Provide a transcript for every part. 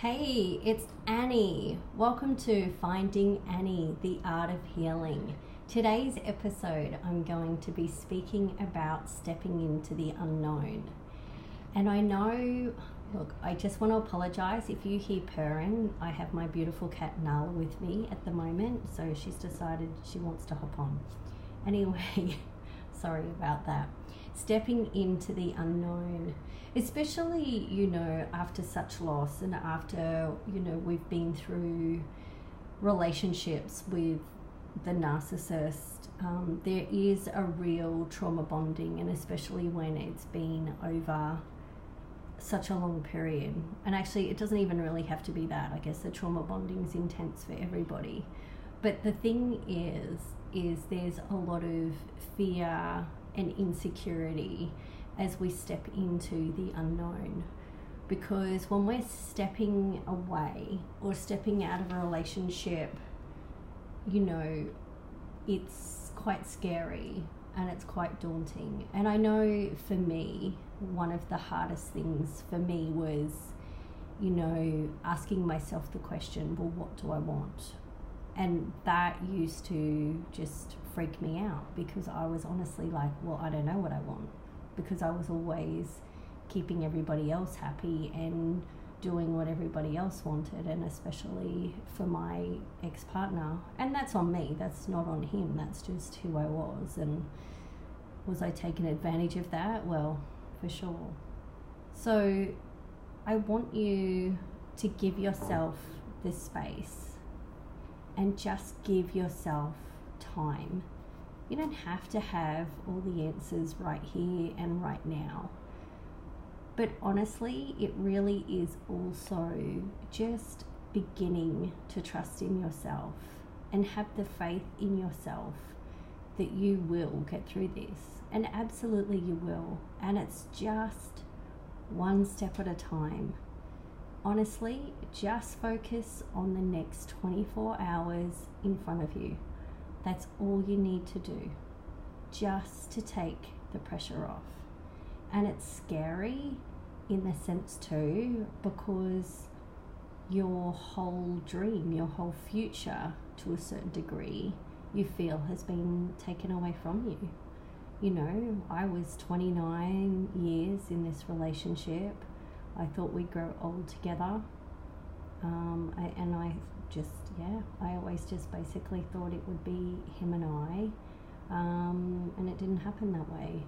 Hey, it's Anni. Welcome to Finding Anni, the Art of Healing. Today's episode, I'm going to be speaking about stepping into the unknown. And I know, look, I just want to apologize if you hear purring. I have my beautiful cat Nala with me at the moment, so she's decided she wants to hop on. Anyway, sorry about that. Stepping into the unknown, especially, you know, after such loss and after, you know, we've been through relationships with the narcissist, um, there is a real trauma bonding, and especially when it's been over such a long period. And actually, it doesn't even really have to be that. I guess the trauma bonding is intense for everybody. But the thing is, is there's a lot of fear and insecurity as we step into the unknown. Because when we're stepping away or stepping out of a relationship, you know, it's quite scary and it's quite daunting. And I know for me, one of the hardest things for me was, you know, asking myself the question, well, what do I want? And that used to just freak me out because I was honestly like, well, I don't know what I want because I was always keeping everybody else happy and doing what everybody else wanted, and especially for my ex partner. And that's on me, that's not on him, that's just who I was. And was I taking advantage of that? Well, for sure. So I want you to give yourself this space and just give yourself time. You don't have to have all the answers right here and right now but honestly, it really is also just beginning to trust in yourself and have the faith in yourself that you will get through this. And absolutely, you will. And it's just one step at a time. Honestly, just focus on the next 24 hours in front of you. That's all you need to do, just to take the pressure off. And it's scary in the sense too because your whole dream, your whole future to a certain degree, you feel has been taken away from you. You know, I was 29 years in this relationship. I thought we'd grow old together. Um, I, and I just, yeah, I always just basically thought it would be him and I. Um, and it didn't happen that way.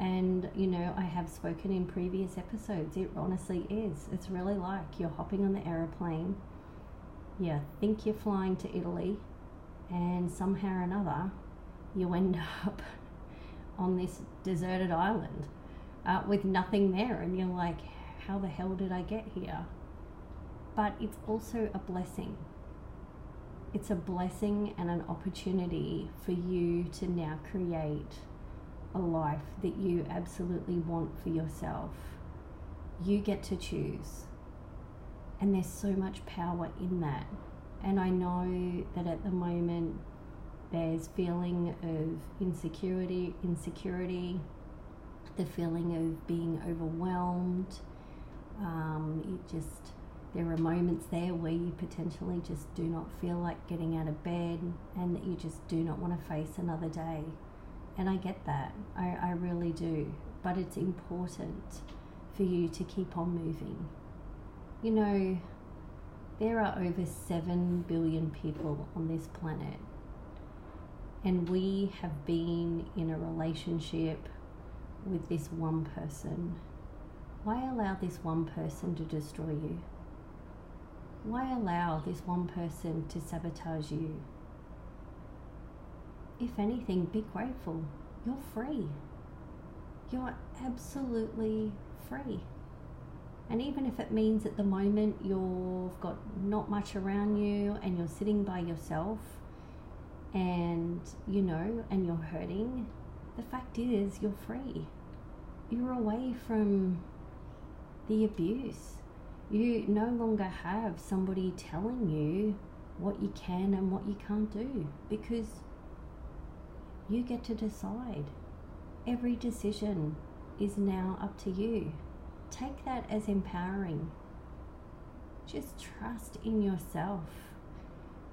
And, you know, I have spoken in previous episodes, it honestly is. It's really like you're hopping on the aeroplane, you think you're flying to Italy, and somehow or another, you end up on this deserted island uh, with nothing there, and you're like, how the hell did I get here? But it's also a blessing. It's a blessing and an opportunity for you to now create a life that you absolutely want for yourself. You get to choose. And there's so much power in that. And I know that at the moment there's feeling of insecurity, insecurity, the feeling of being overwhelmed. Um, it just there are moments there where you potentially just do not feel like getting out of bed and that you just do not want to face another day. And I get that. I, I really do. But it's important for you to keep on moving. You know, there are over 7 billion people on this planet. And we have been in a relationship with this one person. Why allow this one person to destroy you? Why allow this one person to sabotage you? if anything, be grateful. You're free. You're absolutely free. And even if it means at the moment you've got not much around you and you're sitting by yourself and you know, and you're hurting, the fact is you're free. You're away from the abuse. You no longer have somebody telling you what you can and what you can't do because you get to decide. Every decision is now up to you. Take that as empowering. just trust in yourself.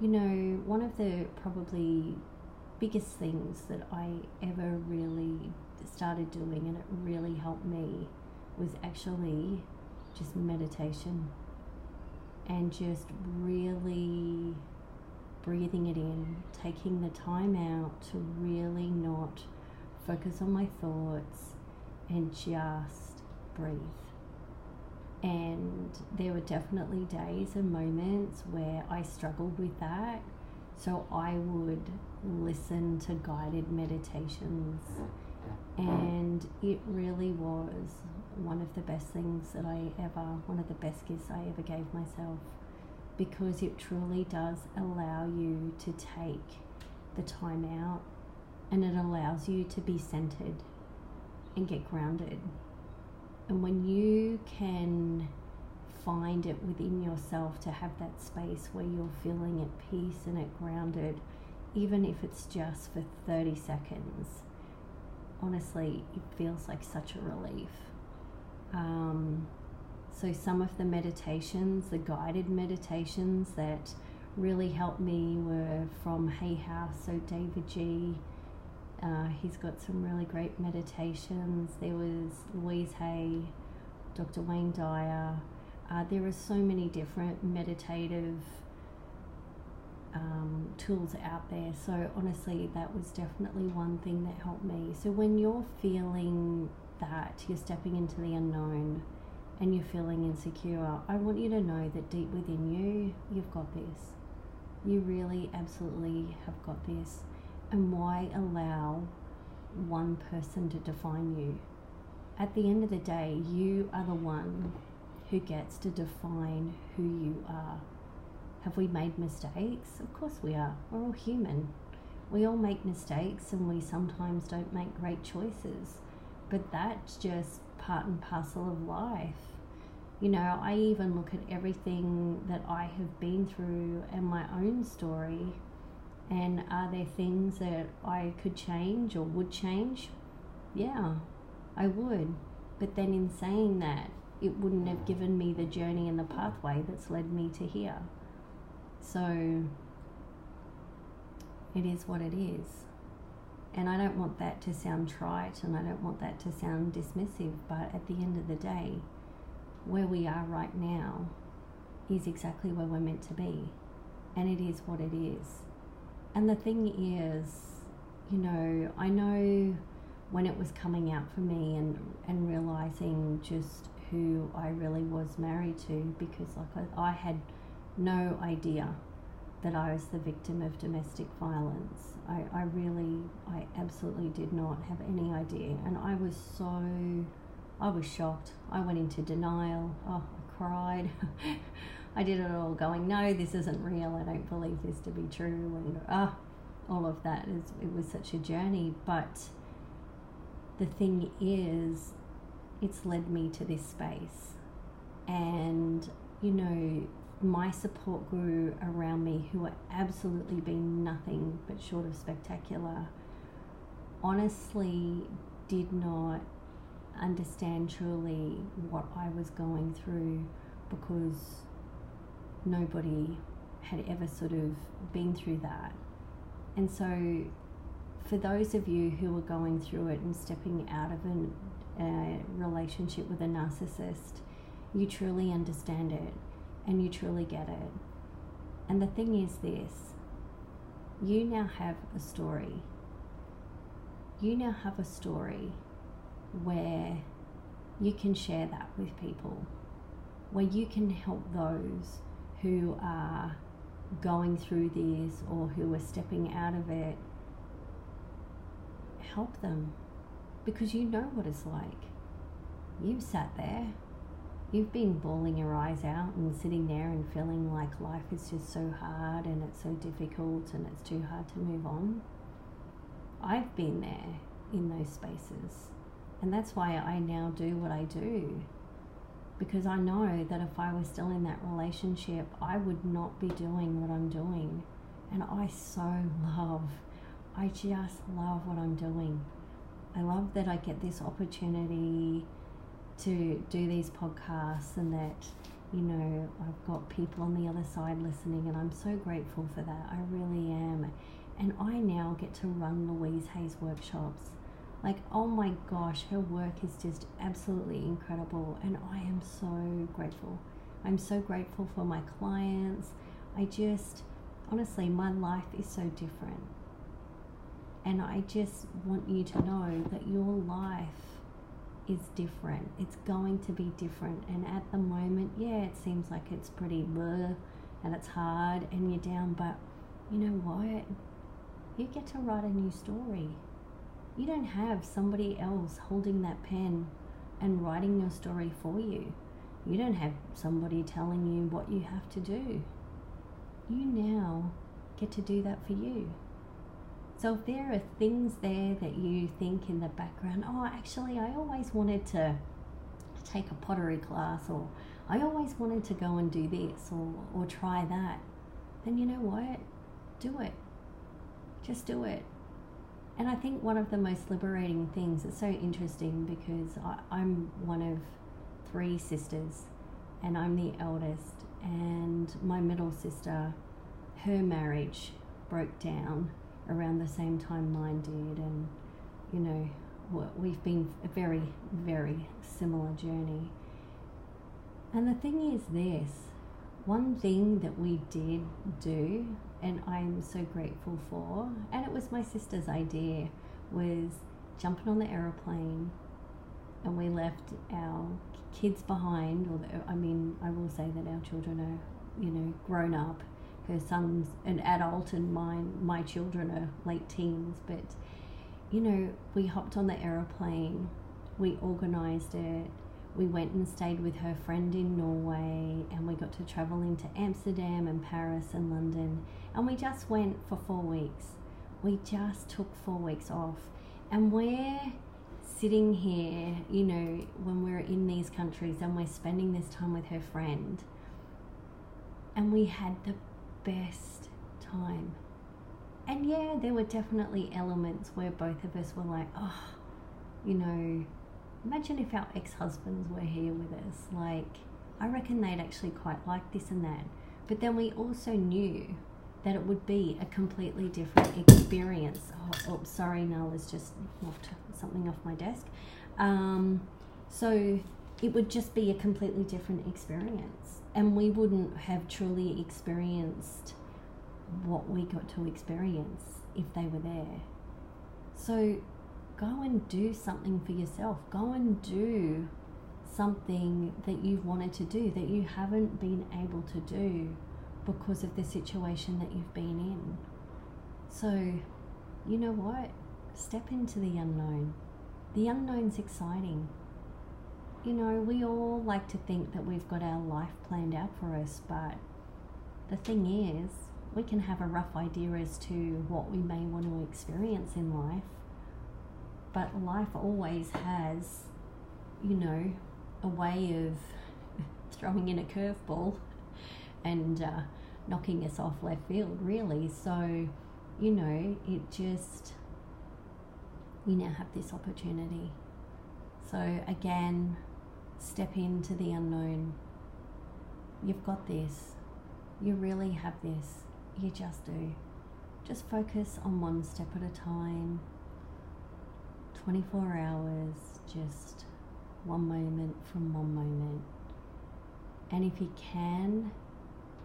You know, one of the probably biggest things that I ever really started doing and it really helped me was actually just meditation and just really breathing it in, taking the time out to really not focus on my thoughts and just breathe. And there were definitely days and moments where I struggled with that. So I would listen to guided meditations. Mm. And it really was one of the best things that I ever, one of the best gifts I ever gave myself because it truly does allow you to take the time out and it allows you to be centered and get grounded. And when you can find it within yourself to have that space where you're feeling at peace and at grounded, even if it's just for 30 seconds, honestly, it feels like such a relief. Um, so, some of the meditations, the guided meditations that really helped me were from Hay House. So, davidji. Uh, he's got some really great meditations. There was Louise Hay, Dr. Wayne Dyer. Uh, there are so many different meditative um, tools out there. So, honestly, that was definitely one thing that helped me. So, when you're feeling that you're stepping into the unknown and you're feeling insecure, I want you to know that deep within you, you've got this. You really absolutely have got this. And why allow one person to define you? At the end of the day, you are the one who gets to define who you are. Have we made mistakes? Of course we are. We're all human. We all make mistakes and we sometimes don't make great choices. But that's just part and parcel of life. You know, I even look at everything that I have been through and my own story. And are there things that I could change or would change? Yeah, I would. But then in saying that, it wouldn't have given me the journey and the pathway that's led me to here. So it is what it is. And I don't want that to sound trite and I don't want that to sound dismissive, but at the end of the day, where we are right now is exactly where we're meant to be. And it is what it is. And the thing is, you know, I know when it was coming out for me and, and realizing just who I really was married to because like I, I had no idea that I was the victim of domestic violence. I, I really, I absolutely did not have any idea. And I was so, I was shocked. I went into denial. Oh, I cried. I did it all going, no, this isn't real. I don't believe this to be true. And ah, all of that is, it was such a journey. But the thing is, it's led me to this space. And, you know, my support grew around me who were absolutely been nothing but short of spectacular honestly did not understand truly what I was going through because nobody had ever sort of been through that. And so, for those of you who are going through it and stepping out of a relationship with a narcissist, you truly understand it and you truly get it. And the thing is this you now have a story. You now have a story where you can share that with people, where you can help those who are going through this or who are stepping out of it. Help them because you know what it's like. You've sat there you've been bawling your eyes out and sitting there and feeling like life is just so hard and it's so difficult and it's too hard to move on. I've been there in those spaces. And that's why I now do what I do. Because I know that if I was still in that relationship, I would not be doing what I'm doing. And I so love, I just love what I'm doing. I love that I get this opportunity to do these podcasts and that you know, I've got people on the other side listening, and I'm so grateful for that. I really am. And I now get to run Louise Hay's workshops. Like, oh my gosh, her work is just absolutely incredible, and I am so grateful. I'm so grateful for my clients. I just, honestly, my life is so different. And I just want you to know that your life is different. It's going to be different. And at the moment, yeah, it seems like it's pretty bleh and it's hard and you're down, but you know what? You get to write a new story. You don't have somebody else holding that pen and writing your story for you. You don't have somebody telling you what you have to do. You now get to do that for you. So if there are things there that you think in the background, oh, actually, I always wanted to take a pottery class, or I always wanted to go and do this, or, or try that, then you know what? Do it. Just do it. And I think one of the most liberating things, it's so interesting because I, I'm one of three sisters and I'm the eldest, and my middle sister, her marriage broke down around the same time mine did, and you know, we've been a very, very similar journey. And the thing is, this one thing that we did do, and I'm so grateful for, and it was my sister's idea, was jumping on the aeroplane, and we left our kids behind. Although, I mean, I will say that our children are, you know, grown up her son's an adult and mine my children are late teens but you know we hopped on the aeroplane we organized it we went and stayed with her friend in Norway and we got to travel into Amsterdam and Paris and London and we just went for 4 weeks. We just took 4 weeks off. And we're sitting here you know when we're in these countries and we're spending this time with her friend and we had the best time. And yeah, there were definitely elements where both of us were like, oh, you know, imagine if our ex husbands were here with us. Like, I reckon they'd actually quite like this and that. But then we also knew that it would be a completely different experience. Oh, oh sorry, Nala's just knocked something off my desk. Um, so it would just be a completely different experience and we wouldn't have truly experienced what we got to experience if they were there. So go and do something for yourself. Go and do something that you've wanted to do that you haven't been able to do because of the situation that you've been in. So, you know what? Step into the unknown. The unknown's exciting you know, we all like to think that we've got our life planned out for us, but the thing is, we can have a rough idea as to what we may want to experience in life, but life always has, you know, a way of throwing in a curveball and uh, knocking us off left field, really. So, you know, it just, you now have this opportunity. So, again, Step into the unknown. You've got this. You really have this. You just do. Just focus on one step at a time. 24 hours, just one moment from one moment. And if you can,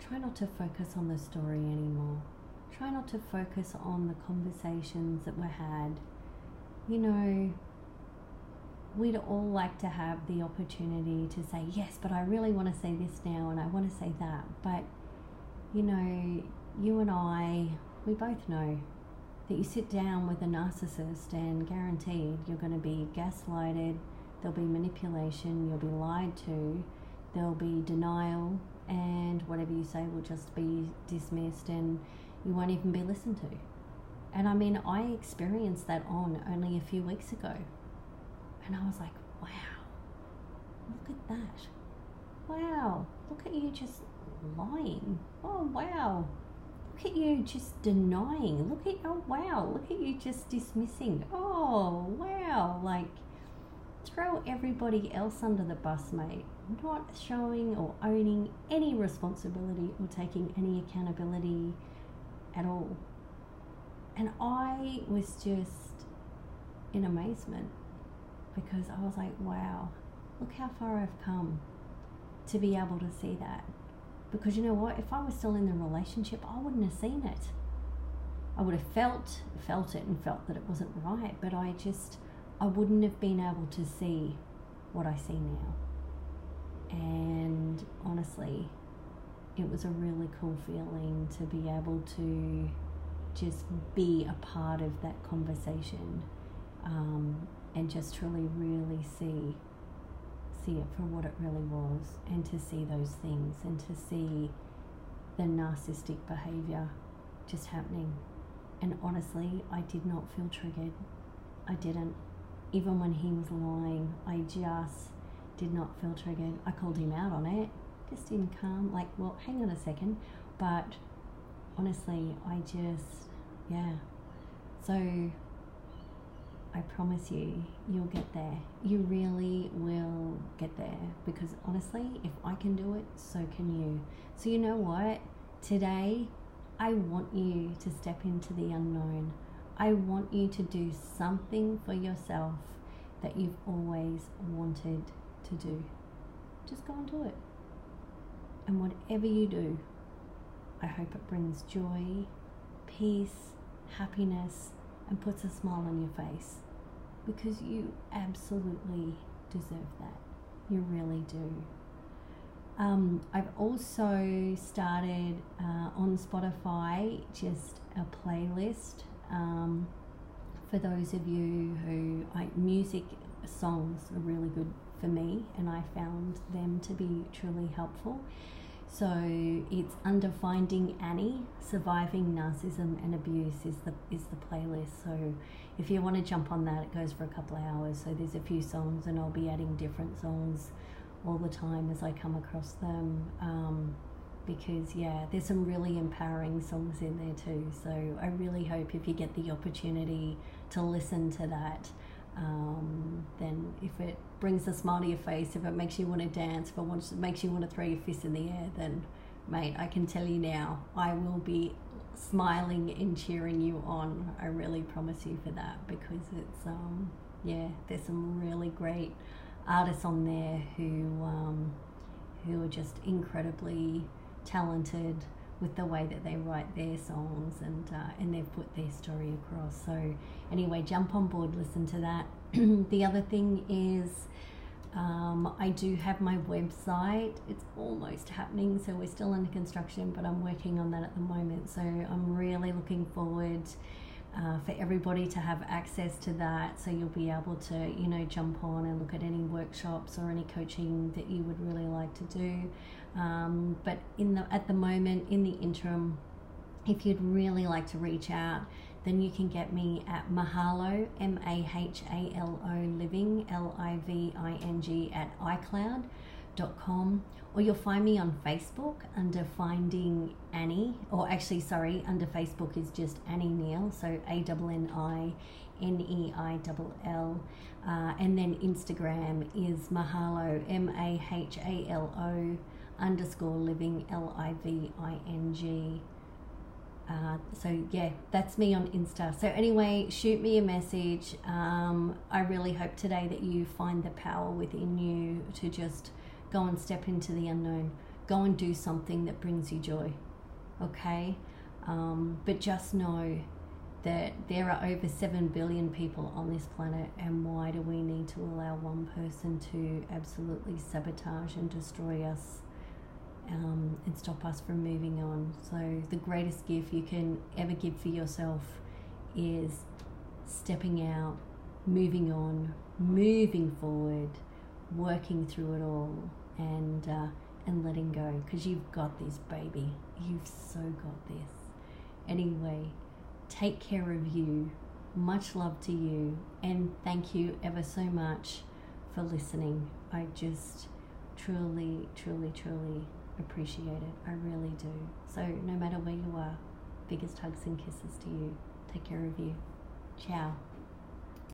try not to focus on the story anymore. Try not to focus on the conversations that were had. You know, we'd all like to have the opportunity to say, yes, but I really want to say this now and I want to say that. But, you know, you and I, we both know that you sit down with a narcissist and guaranteed you're going to be gaslighted, there'll be manipulation, you'll be lied to, there'll be denial, and whatever you say will just be dismissed and you won't even be listened to. And I mean, I experienced that on only a few weeks ago. And I was like, wow, look at that. Wow, look at you just lying. Oh, wow. Look at you just denying. Look at, oh, wow. Look at you just dismissing. Oh, wow. Like, throw everybody else under the bus, mate. not showing or owning any responsibility or taking any accountability at all. And I was just in amazement because I was like, wow, look how far I've come to be able to see that. Because you know what? If I was still in the relationship, I wouldn't have seen it. I would have felt felt it and felt that it wasn't right, but I just I wouldn't have been able to see what I see now. And honestly, it was a really cool feeling to be able to just be a part of that conversation um, and just truly, really see see it for what it really was and to see those things and to see the narcissistic behavior just happening. And honestly, I did not feel triggered. I didn't. Even when he was lying, I just did not feel triggered. I called him out on it, just in calm, like, well, hang on a second. But honestly, I just, yeah. So I promise you, you'll get there. You really will get there because honestly, if I can do it, so can you. So, you know what? Today, I want you to step into the unknown. I want you to do something for yourself that you've always wanted to do. Just go and do it. And whatever you do, I hope it brings joy, peace, happiness, and puts a smile on your face because you absolutely deserve that. You really do. Um, I've also started uh, on Spotify just a playlist um, for those of you who like music songs are really good for me, and I found them to be truly helpful. So it's under Finding Anni, Surviving Narcissism and Abuse is the is the playlist. So if you want to jump on that, it goes for a couple of hours. So there's a few songs, and I'll be adding different songs all the time as I come across them. Um, because yeah, there's some really empowering songs in there too. So I really hope if you get the opportunity to listen to that, um, if it brings a smile to your face, if it makes you want to dance, if it wants, makes you want to throw your fist in the air, then mate, I can tell you now, I will be smiling and cheering you on. I really promise you for that because it's um, yeah, there's some really great artists on there who um, who are just incredibly talented with the way that they write their songs and uh, and they've put their story across. So anyway, jump on board, listen to that. the other thing is. Um, I do have my website. It's almost happening, so we're still under construction, but I'm working on that at the moment. So I'm really looking forward uh, for everybody to have access to that. So you'll be able to, you know, jump on and look at any workshops or any coaching that you would really like to do. Um, but in the at the moment, in the interim, if you'd really like to reach out, then you can get me at Mahalo, M A H A L O Living, L I V I N G, at iCloud.com. Or you'll find me on Facebook under Finding Anni, or actually, sorry, under Facebook is just Anni Neill, so A N N I N E I L L. Uh, and then Instagram is Mahalo, M A H A L O underscore living, L I V I N G. Uh, so yeah, that's me on Insta. So anyway, shoot me a message. Um, I really hope today that you find the power within you to just go and step into the unknown. Go and do something that brings you joy. Okay, um, but just know that there are over 7 billion people on this planet, and why do we need to allow one person to absolutely sabotage and destroy us um, and stop us from moving on. So, the greatest gift you can ever give for yourself is stepping out, moving on, moving forward, working through it all, and uh, and letting go because you've got this, baby. You've so got this. Anyway, take care of you. Much love to you, and thank you ever so much for listening. I just truly, truly, truly appreciate it. I really do. So, no matter where you are, biggest hugs and kisses to you. Take care of you. Ciao.